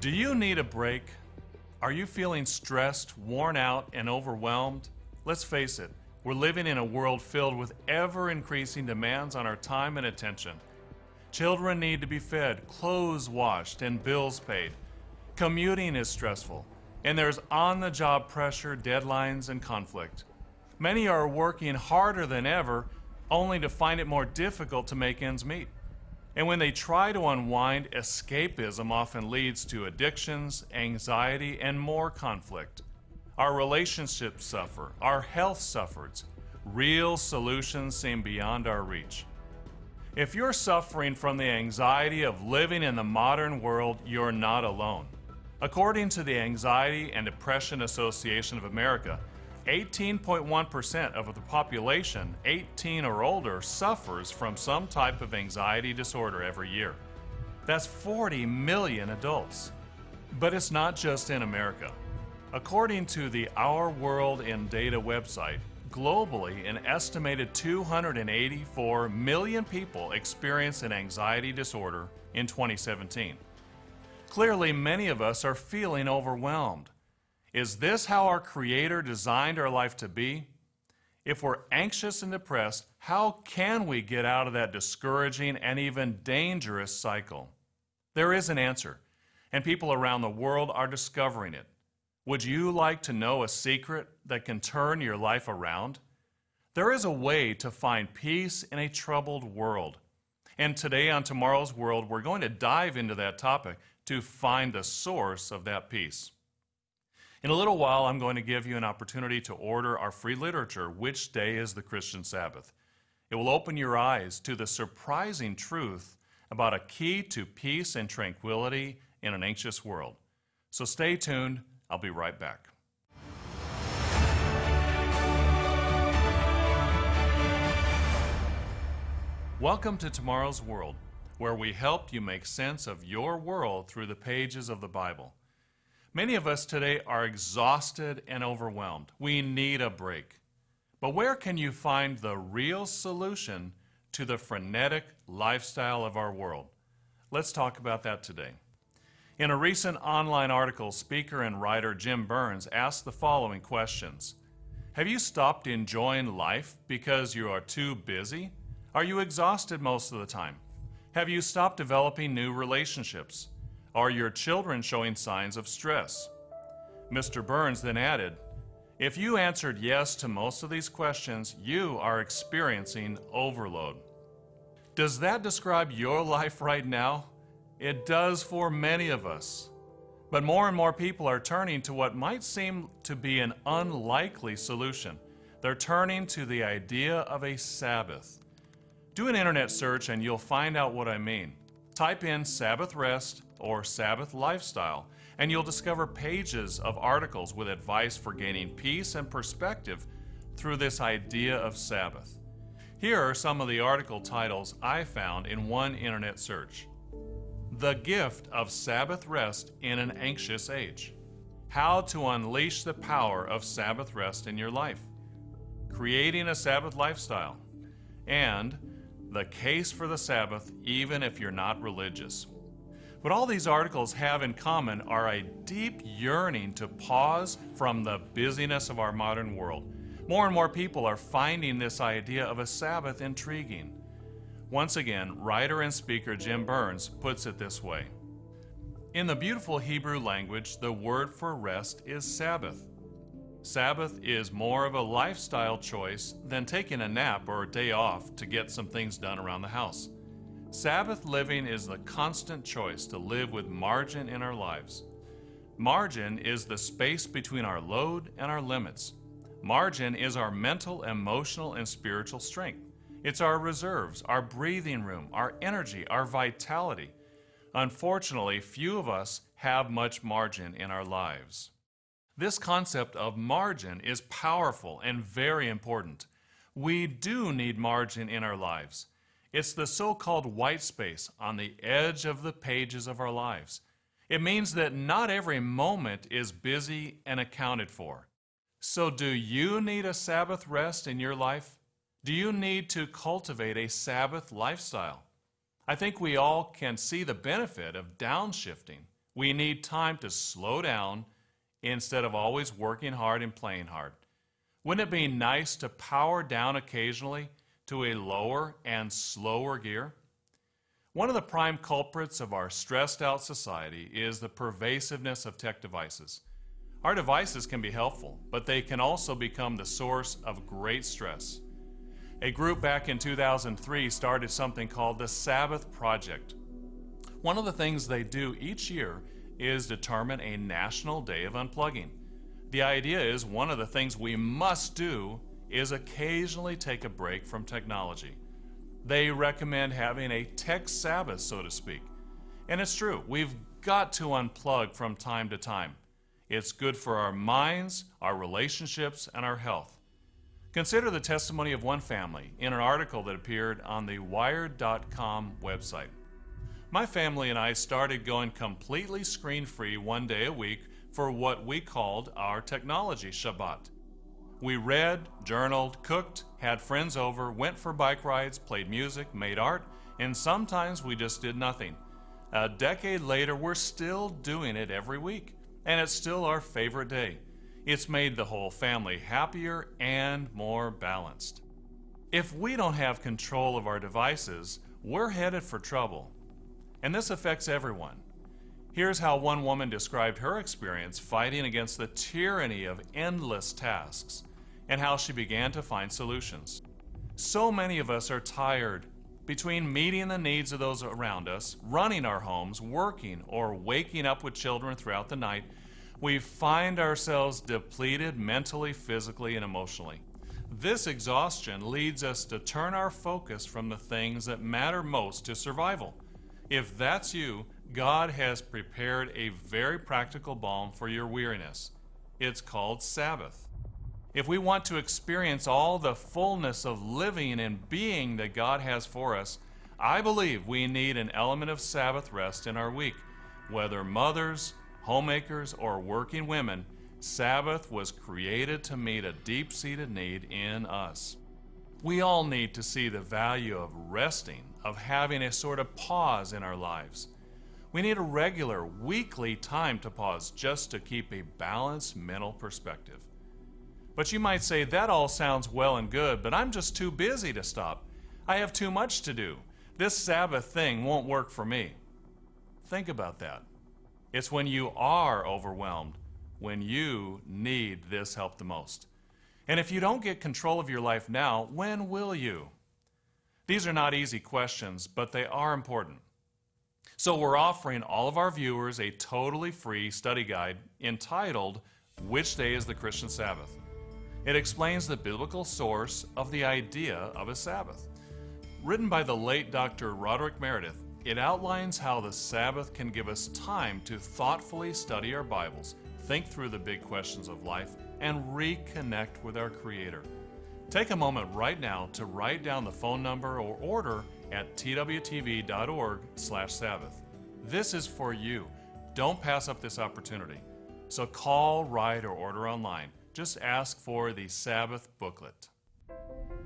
Do you need a break? Are you feeling stressed, worn out, and overwhelmed? Let's face it, we're living in a world filled with ever increasing demands on our time and attention. Children need to be fed, clothes washed, and bills paid. Commuting is stressful, and there's on the job pressure, deadlines, and conflict. Many are working harder than ever, only to find it more difficult to make ends meet. And when they try to unwind, escapism often leads to addictions, anxiety, and more conflict. Our relationships suffer, our health suffers. Real solutions seem beyond our reach. If you're suffering from the anxiety of living in the modern world, you're not alone. According to the Anxiety and Depression Association of America, 18.1% of the population 18 or older suffers from some type of anxiety disorder every year. That's 40 million adults. But it's not just in America. According to the Our World in Data website, globally, an estimated 284 million people experienced an anxiety disorder in 2017. Clearly, many of us are feeling overwhelmed. Is this how our Creator designed our life to be? If we're anxious and depressed, how can we get out of that discouraging and even dangerous cycle? There is an answer, and people around the world are discovering it. Would you like to know a secret that can turn your life around? There is a way to find peace in a troubled world. And today on Tomorrow's World, we're going to dive into that topic to find the source of that peace. In a little while, I'm going to give you an opportunity to order our free literature, Which Day is the Christian Sabbath? It will open your eyes to the surprising truth about a key to peace and tranquility in an anxious world. So stay tuned. I'll be right back. Welcome to Tomorrow's World, where we help you make sense of your world through the pages of the Bible. Many of us today are exhausted and overwhelmed. We need a break. But where can you find the real solution to the frenetic lifestyle of our world? Let's talk about that today. In a recent online article, speaker and writer Jim Burns asked the following questions Have you stopped enjoying life because you are too busy? Are you exhausted most of the time? Have you stopped developing new relationships? Are your children showing signs of stress? Mr. Burns then added, If you answered yes to most of these questions, you are experiencing overload. Does that describe your life right now? It does for many of us. But more and more people are turning to what might seem to be an unlikely solution. They're turning to the idea of a Sabbath. Do an internet search and you'll find out what I mean. Type in Sabbath rest or Sabbath lifestyle, and you'll discover pages of articles with advice for gaining peace and perspective through this idea of Sabbath. Here are some of the article titles I found in one internet search The Gift of Sabbath Rest in an Anxious Age. How to Unleash the Power of Sabbath Rest in Your Life. Creating a Sabbath Lifestyle. And The Case for the Sabbath, Even If You're Not Religious. What all these articles have in common are a deep yearning to pause from the busyness of our modern world. More and more people are finding this idea of a Sabbath intriguing. Once again, writer and speaker Jim Burns puts it this way In the beautiful Hebrew language, the word for rest is Sabbath. Sabbath is more of a lifestyle choice than taking a nap or a day off to get some things done around the house. Sabbath living is the constant choice to live with margin in our lives. Margin is the space between our load and our limits. Margin is our mental, emotional, and spiritual strength. It's our reserves, our breathing room, our energy, our vitality. Unfortunately, few of us have much margin in our lives. This concept of margin is powerful and very important. We do need margin in our lives. It's the so called white space on the edge of the pages of our lives. It means that not every moment is busy and accounted for. So, do you need a Sabbath rest in your life? Do you need to cultivate a Sabbath lifestyle? I think we all can see the benefit of downshifting, We need time to slow down instead of always working hard and playing hard. Wouldn't it be nice to power down occasionally to a lower and slower gear? One of the prime culprits of our stressed out society is the pervasiveness of tech devices. Our devices can be helpful, but they can also become the source of great stress. A group back in 2003 started something called the Sabbath Project. One of the things they do each year is determine a national day of unplugging. The idea is one of the things we must do is occasionally take a break from technology. They recommend having a tech Sabbath, so to speak. And it's true, we've got to unplug from time to time. It's good for our minds, our relationships, and our health. Consider the testimony of one family in an article that appeared on the Wired.com website. My family and I started going completely screen free one day a week for what we called our technology Shabbat. We read, journaled, cooked, had friends over, went for bike rides, played music, made art, and sometimes we just did nothing. A decade later, we're still doing it every week, and it's still our favorite day. It's made the whole family happier and more balanced. If we don't have control of our devices, we're headed for trouble. And this affects everyone. Here's how one woman described her experience fighting against the tyranny of endless tasks and how she began to find solutions. So many of us are tired between meeting the needs of those around us, running our homes, working, or waking up with children throughout the night. We find ourselves depleted mentally, physically, and emotionally. This exhaustion leads us to turn our focus from the things that matter most to survival. If that's you, God has prepared a very practical balm for your weariness. It's called Sabbath. If we want to experience all the fullness of living and being that God has for us, I believe we need an element of Sabbath rest in our week. Whether mothers, homemakers, or working women, Sabbath was created to meet a deep seated need in us. We all need to see the value of resting, of having a sort of pause in our lives. We need a regular, weekly time to pause just to keep a balanced mental perspective. But you might say, that all sounds well and good, but I'm just too busy to stop. I have too much to do. This Sabbath thing won't work for me. Think about that. It's when you are overwhelmed, when you need this help the most. And if you don't get control of your life now, when will you? These are not easy questions, but they are important. So, we're offering all of our viewers a totally free study guide entitled Which Day is the Christian Sabbath? It explains the biblical source of the idea of a Sabbath. Written by the late Dr. Roderick Meredith, it outlines how the Sabbath can give us time to thoughtfully study our Bibles, think through the big questions of life, and reconnect with our Creator. Take a moment right now to write down the phone number or order at twtv.org/sabbath. This is for you. Don't pass up this opportunity. So call, write, or order online. Just ask for the Sabbath booklet.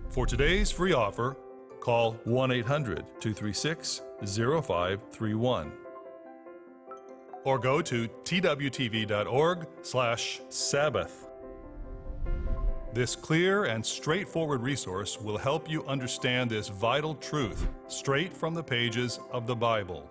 For today's free offer, call 1 800 236 0531 or go to twtv.org/sabbath. This clear and straightforward resource will help you understand this vital truth straight from the pages of the Bible.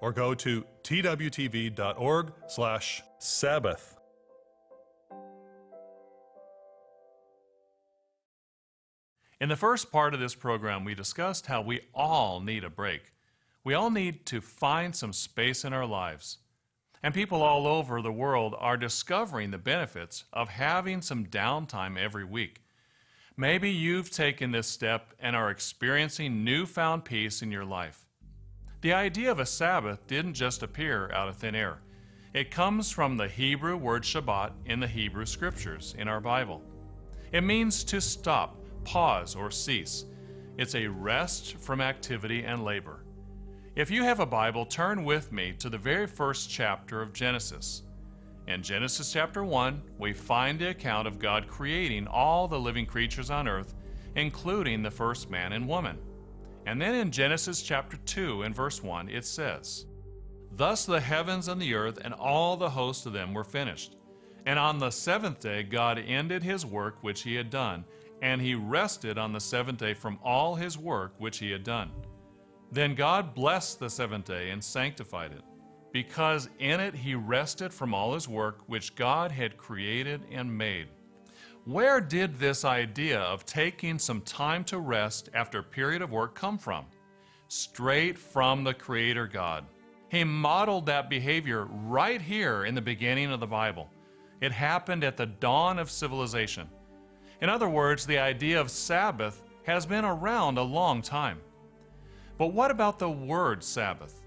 or go to twtv.org/sabbath. In the first part of this program, we discussed how we all need a break. We all need to find some space in our lives. And people all over the world are discovering the benefits of having some downtime every week. Maybe you've taken this step and are experiencing newfound peace in your life. The idea of a Sabbath didn't just appear out of thin air. It comes from the Hebrew word Shabbat in the Hebrew Scriptures in our Bible. It means to stop, pause, or cease. It's a rest from activity and labor. If you have a Bible, turn with me to the very first chapter of Genesis. In Genesis chapter 1, we find the account of God creating all the living creatures on earth, including the first man and woman. And then in Genesis chapter 2 and verse 1, it says, Thus the heavens and the earth and all the host of them were finished. And on the seventh day God ended his work which he had done, and he rested on the seventh day from all his work which he had done. Then God blessed the seventh day and sanctified it, because in it he rested from all his work which God had created and made. Where did this idea of taking some time to rest after a period of work come from? Straight from the Creator God. He modeled that behavior right here in the beginning of the Bible. It happened at the dawn of civilization. In other words, the idea of Sabbath has been around a long time. But what about the word Sabbath?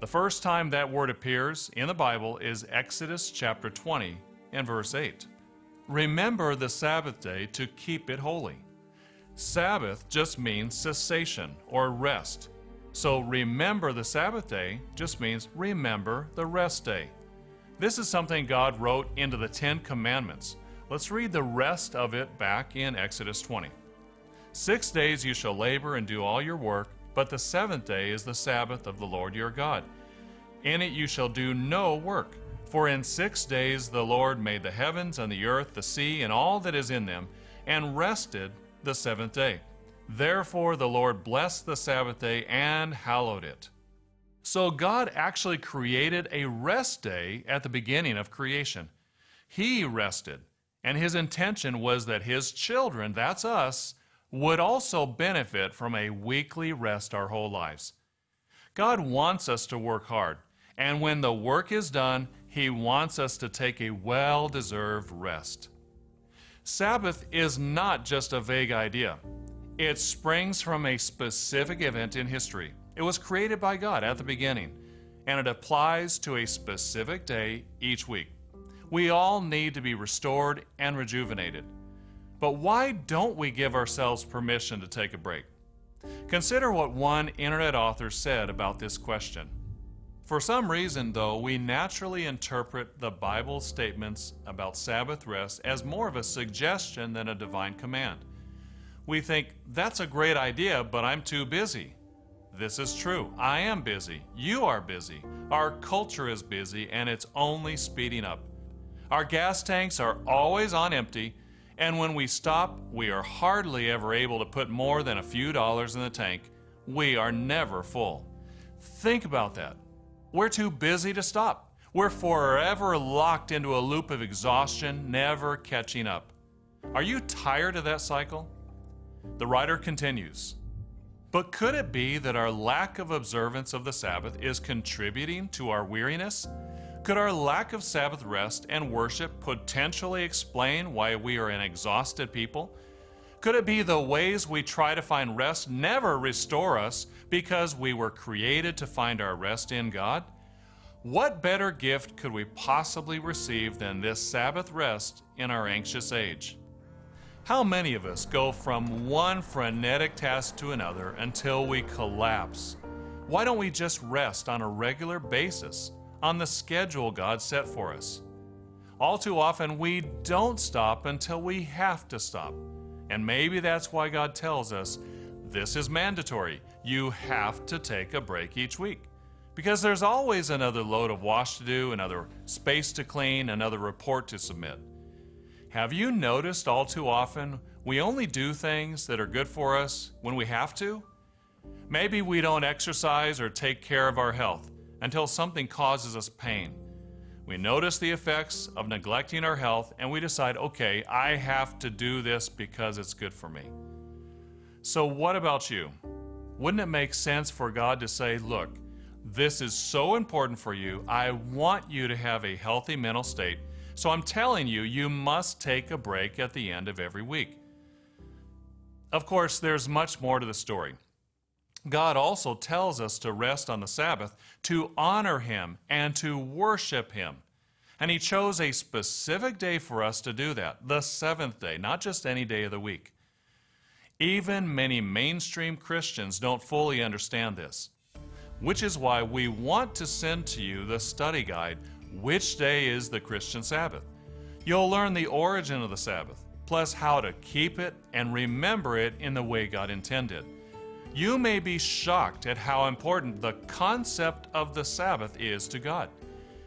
The first time that word appears in the Bible is Exodus chapter 20 and verse 8. Remember the Sabbath day to keep it holy. Sabbath just means cessation or rest. So remember the Sabbath day just means remember the rest day. This is something God wrote into the Ten Commandments. Let's read the rest of it back in Exodus 20. Six days you shall labor and do all your work, but the seventh day is the Sabbath of the Lord your God. In it you shall do no work. For in six days the Lord made the heavens and the earth, the sea, and all that is in them, and rested the seventh day. Therefore the Lord blessed the Sabbath day and hallowed it. So God actually created a rest day at the beginning of creation. He rested, and his intention was that his children, that's us, would also benefit from a weekly rest our whole lives. God wants us to work hard, and when the work is done, he wants us to take a well deserved rest. Sabbath is not just a vague idea. It springs from a specific event in history. It was created by God at the beginning, and it applies to a specific day each week. We all need to be restored and rejuvenated. But why don't we give ourselves permission to take a break? Consider what one internet author said about this question. For some reason, though, we naturally interpret the Bible statements about Sabbath rest as more of a suggestion than a divine command we think, that's a great idea, but I'm too busy. This is true. I am busy. You are busy. Our culture is busy, and it's only speeding up. Our gas tanks are always on empty, and when we stop, we are hardly ever able to put more than a few dollars in the tank. We are never full. Think about that. We're too busy to stop. We're forever locked into a loop of exhaustion, never catching up. Are you tired of that cycle? The writer continues But could it be that our lack of observance of the Sabbath is contributing to our weariness? Could our lack of Sabbath rest and worship potentially explain why we are an exhausted people? Could it be the ways we try to find rest never restore us because we were created to find our rest in God? What better gift could we possibly receive than this Sabbath rest in our anxious age? How many of us go from one frenetic task to another until we collapse? Why don't we just rest on a regular basis on the schedule God set for us? All too often, we don't stop until we have to stop. And maybe that's why God tells us this is mandatory. You have to take a break each week. Because there's always another load of wash to do, another space to clean, another report to submit. Have you noticed all too often we only do things that are good for us when we have to? Maybe we don't exercise or take care of our health until something causes us pain. We notice the effects of neglecting our health and we decide, okay, I have to do this because it's good for me. So, what about you? Wouldn't it make sense for God to say, look, this is so important for you. I want you to have a healthy mental state so I'm telling you, you must take a break at the end of every week. Of course, there's much more to the story. God also tells us to rest on the Sabbath, to honor Him, and to worship Him. And He chose a specific day for us to do that, the seventh day, not just any day of the week. Even many mainstream Christians don't fully understand this, which is why we want to send to you the study guide, Which Day is the Christian Sabbath? You'll learn the origin of the Sabbath, plus how to keep it and remember it in the way God intended. You may be shocked at how important the concept of the Sabbath is to God.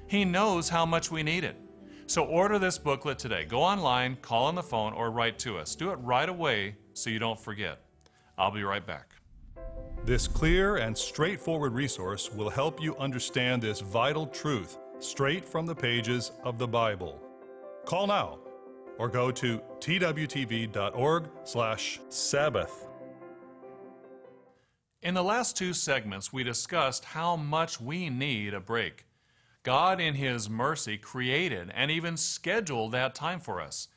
He knows how much we need it. So order this booklet today. Go online, call on the phone, or write to us. Do it right away so you don't forget. I'll be right back. This clear and straightforward resource will help you understand this vital truth straight from the pages of the Bible. Call now or go to twtv.org/sabbath. In the last two segments, we discussed how much we need a break. God, in His mercy, created and even scheduled that time for us.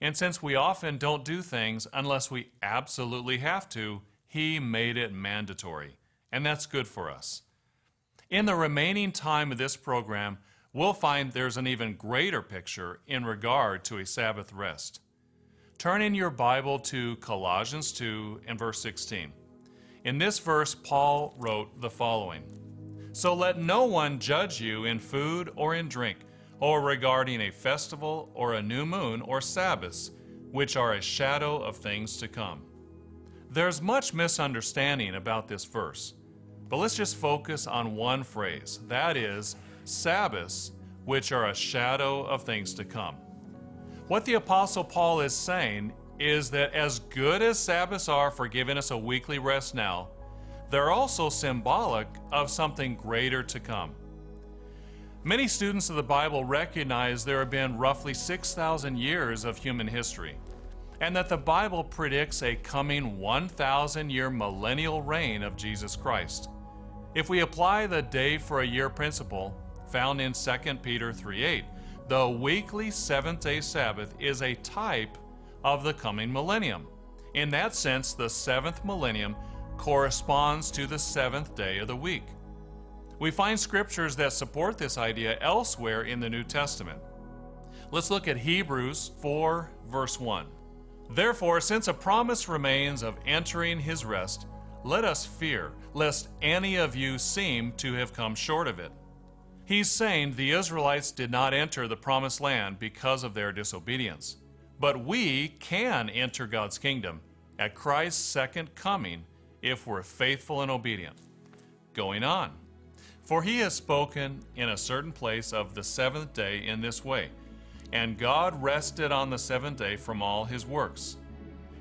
And since we often don't do things unless we absolutely have to, He made it mandatory. And that's good for us. In the remaining time of this program, we'll find there's an even greater picture in regard to a Sabbath rest. Turn in your Bible to Colossians 2 and verse 16. In this verse, Paul wrote the following So let no one judge you in food or in drink or regarding a festival or a new moon or Sabbaths, which are a shadow of things to come. There's much misunderstanding about this verse, but let's just focus on one phrase that is, Sabbaths, which are a shadow of things to come. What the Apostle Paul is saying is that as good as Sabbaths are for giving us a weekly rest now, they're also symbolic of something greater to come. Many students of the Bible recognize there have been roughly 6,000 years of human history, and that the Bible predicts a coming 1,000 year millennial reign of Jesus Christ. If we apply the day for a year principle found in 2 Peter 3:8, the weekly seventh day Sabbath is a type of the coming millennium. In that sense, the seventh millennium corresponds to the seventh day of the week. We find scriptures that support this idea elsewhere in the New Testament. Let's look at Hebrews 4, verse 1. Therefore, since a promise remains of entering his rest, let us fear, lest any of you seem to have come short of it. He's saying the Israelites did not enter the promised land because of their disobedience. But we can enter God's kingdom at Christ's second coming if we're faithful and obedient. Going on. For he has spoken in a certain place of the seventh day in this way, and God rested on the seventh day from all his works.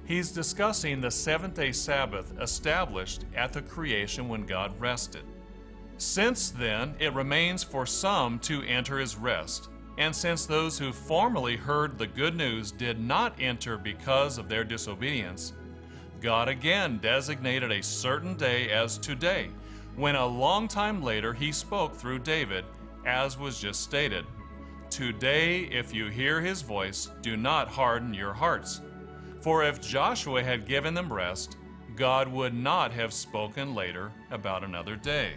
He's discussing the seventh day Sabbath established at the creation when God rested. Since then, it remains for some to enter his rest. And since those who formerly heard the good news did not enter because of their disobedience, God again designated a certain day as today when a long time later he spoke through David, as was just stated. Today, if you hear his voice, do not harden your hearts. For if Joshua had given them rest, God would not have spoken later about another day.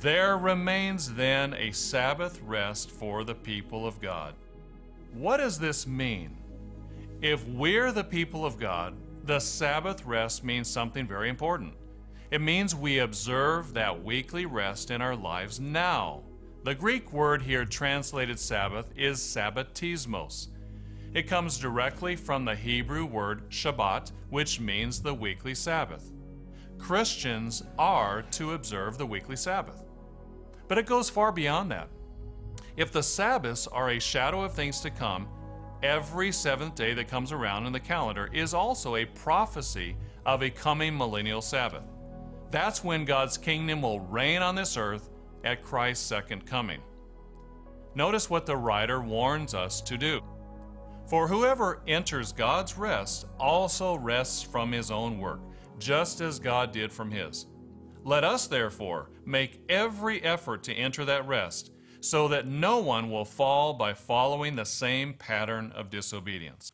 There remains then a Sabbath rest for the people of God. What does this mean? If we're the people of God, the Sabbath rest means something very important. It means we observe that weekly rest in our lives now. The Greek word here translated Sabbath is sabbatismos. It comes directly from the Hebrew word Shabbat, which means the weekly Sabbath. Christians are to observe the weekly Sabbath. But it goes far beyond that. If the Sabbaths are a shadow of things to come, every seventh day that comes around in the calendar is also a prophecy of a coming millennial Sabbath. That's when God's kingdom will reign on this earth at Christ's second coming. Notice what the writer warns us to do. For whoever enters God's rest also rests from his own work, just as God did from his. Let us, therefore, make every effort to enter that rest, so that no one will fall by following the same pattern of disobedience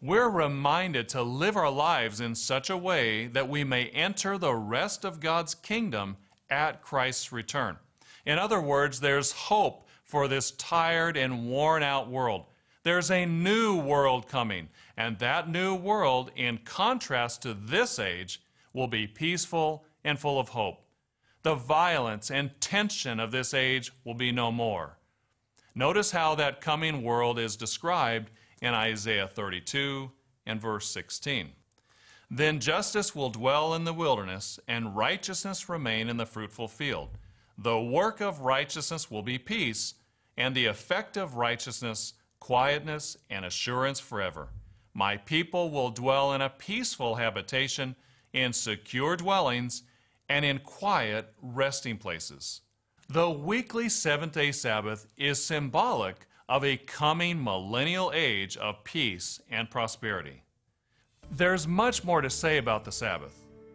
we're reminded to live our lives in such a way that we may enter the rest of God's kingdom at Christ's return. In other words, there's hope for this tired and worn out world. There's a new world coming, and that new world, in contrast to this age, will be peaceful and full of hope. The violence and tension of this age will be no more. Notice how that coming world is described in Isaiah 32 and verse 16. Then justice will dwell in the wilderness, and righteousness remain in the fruitful field. The work of righteousness will be peace, and the effect of righteousness, quietness and assurance forever. My people will dwell in a peaceful habitation, in secure dwellings, and in quiet resting places. The weekly seventh day Sabbath is symbolic of a coming millennial age of peace and prosperity. There's much more to say about the Sabbath.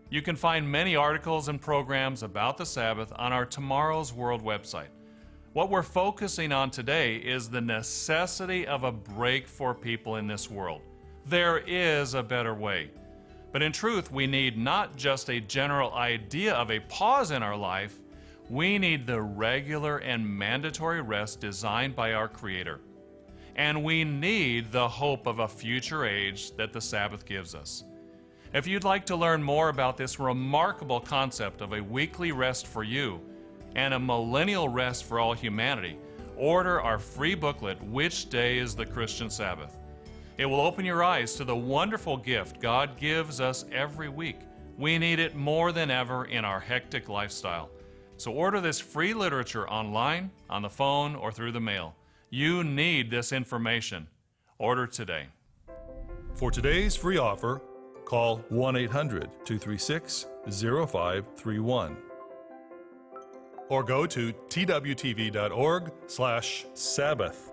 You can find many articles and programs about the Sabbath on our Tomorrow's World website. What we're focusing on today is the necessity of a break for people in this world. There is a better way. But in truth, we need not just a general idea of a pause in our life, we need the regular and mandatory rest designed by our Creator. And we need the hope of a future age that the Sabbath gives us. If you'd like to learn more about this remarkable concept of a weekly rest for you and a millennial rest for all humanity, order our free booklet, Which Day is the Christian Sabbath? It will open your eyes to the wonderful gift God gives us every week. We need it more than ever in our hectic lifestyle. So order this free literature online, on the phone, or through the mail. You need this information. Order today. For today's free offer, call 1 800 236 0531 or go to twtv.org/sabbath.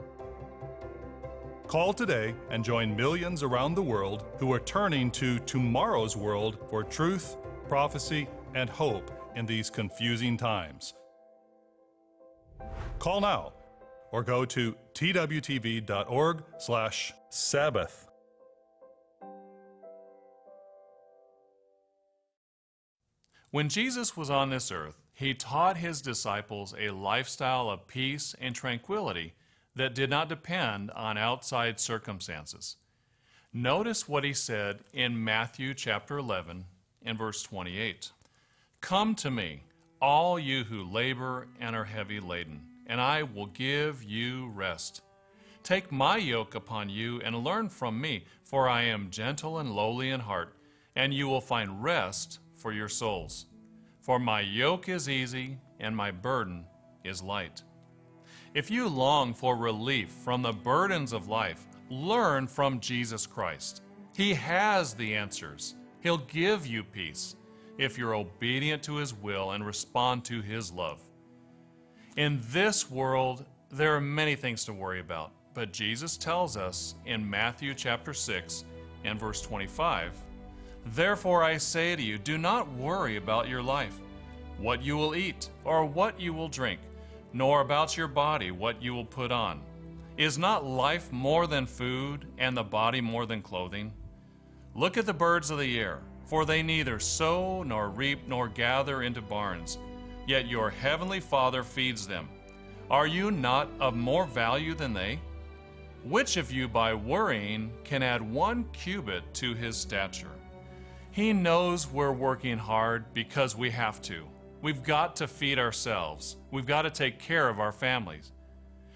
Call today and join millions around the world who are turning to tomorrow's world for truth, prophecy, and hope in these confusing times. Call now or go to twtv.org/sabbath. When Jesus was on this earth, he taught his disciples a lifestyle of peace and tranquility that did not depend on outside circumstances. Notice what he said in Matthew chapter 11 and verse 28. Come to me, all you who labor and are heavy laden, and I will give you rest. Take my yoke upon you and learn from me, for I am gentle and lowly in heart, and you will find rest for your souls. For my yoke is easy and my burden is light. If you long for relief from the burdens of life, learn from Jesus Christ. He has the answers. He'll give you peace if you're obedient to His will and respond to His love. In this world, there are many things to worry about, but Jesus tells us in Matthew chapter 6 and verse 25 Therefore I say to you, do not worry about your life, what you will eat, or what you will drink nor about your body what you will put on. Is not life more than food, and the body more than clothing? Look at the birds of the air, for they neither sow, nor reap, nor gather into barns, yet your heavenly Father feeds them. Are you not of more value than they? Which of you, by worrying, can add one cubit to his stature? He knows we're working hard because we have to. We've got to feed ourselves. We've got to take care of our families.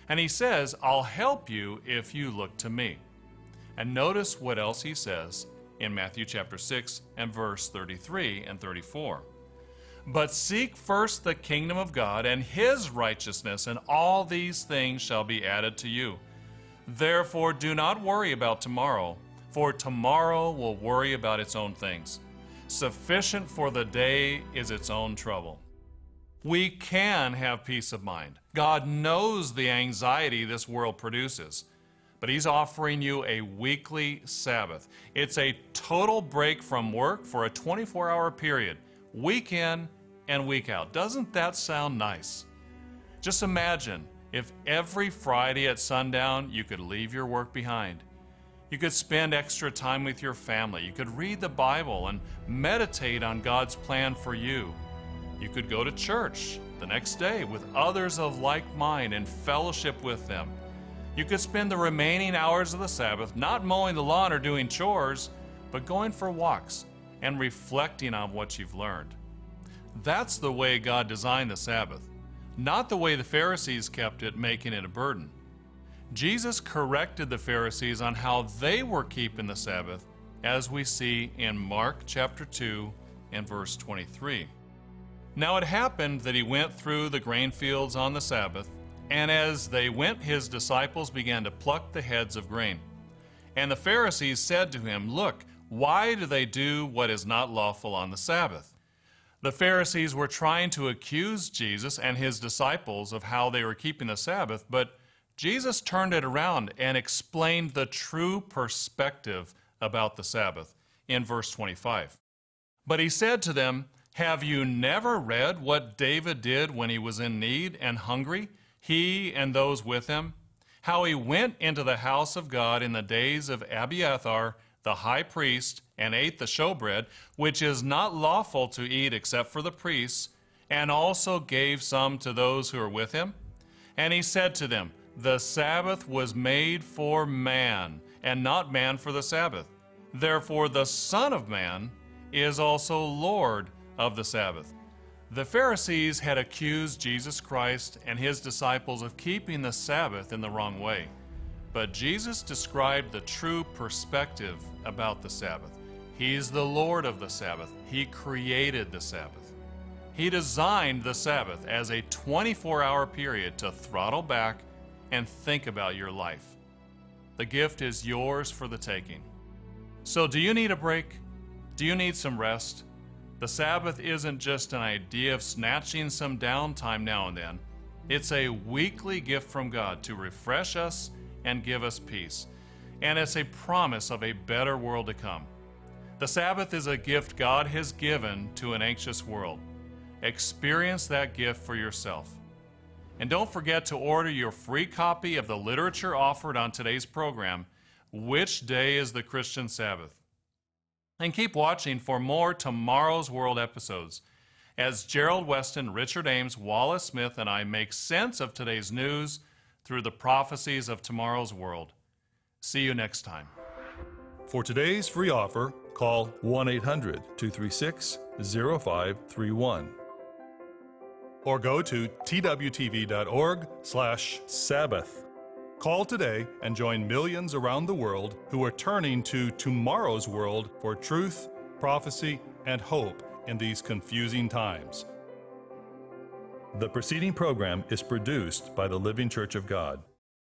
And he says, I'll help you if you look to me. And notice what else he says in Matthew chapter 6 and verse 33 and 34. But seek first the kingdom of God and his righteousness, and all these things shall be added to you. Therefore, do not worry about tomorrow, for tomorrow will worry about its own things. Sufficient for the day is its own trouble. We can have peace of mind. God knows the anxiety this world produces. but He's offering you a weekly Sabbath. It's a total break from work for a 24 hour period, week in and week out. Doesn't that sound nice? Just imagine if every Friday at sundown you could leave your work behind. You could spend extra time with your family. You could read the Bible and meditate on God's plan for you. You could go to church the next day with others of like mind and fellowship with them. You could spend the remaining hours of the Sabbath not mowing the lawn or doing chores, but going for walks and reflecting on what you've learned. That's the way God designed the Sabbath, not the way the Pharisees kept it, making it a burden. Jesus corrected the Pharisees on how they were keeping the Sabbath, as we see in Mark chapter 2 and verse 23. Now it happened that he went through the grain fields on the Sabbath, and as they went, his disciples began to pluck the heads of grain. And the Pharisees said to him, Look, why do they do what is not lawful on the Sabbath? The Pharisees were trying to accuse Jesus and his disciples of how they were keeping the Sabbath, but Jesus turned it around and explained the true perspective about the Sabbath in verse 25. But he said to them, Have you never read what David did when he was in need and hungry, he and those with him? How he went into the house of God in the days of Abiathar, the high priest, and ate the showbread, which is not lawful to eat except for the priests, and also gave some to those who were with him? And he said to them, the Sabbath was made for man, and not man for the Sabbath. Therefore, the Son of Man is also Lord of the Sabbath. The Pharisees had accused Jesus Christ and his disciples of keeping the Sabbath in the wrong way. But Jesus described the true perspective about the Sabbath. He's the Lord of the Sabbath. He created the Sabbath. He designed the Sabbath as a 24 hour period to throttle back and think about your life. The gift is yours for the taking. So, do you need a break? Do you need some rest? The Sabbath isn't just an idea of snatching some downtime now and then. It's a weekly gift from God to refresh us and give us peace. And it's a promise of a better world to come. The Sabbath is a gift God has given to an anxious world. Experience that gift for yourself. And don't forget to order your free copy of the literature offered on today's program, Which Day is the Christian Sabbath? And keep watching for more Tomorrow's World episodes as Gerald Weston, Richard Ames, Wallace Smith, and I make sense of today's news through the prophecies of tomorrow's world. See you next time. For today's free offer, call 1 800 236 0531 or go to twtv.org/sabbath. Call today and join millions around the world who are turning to tomorrow's world for truth, prophecy, and hope in these confusing times. The preceding program is produced by the Living Church of God.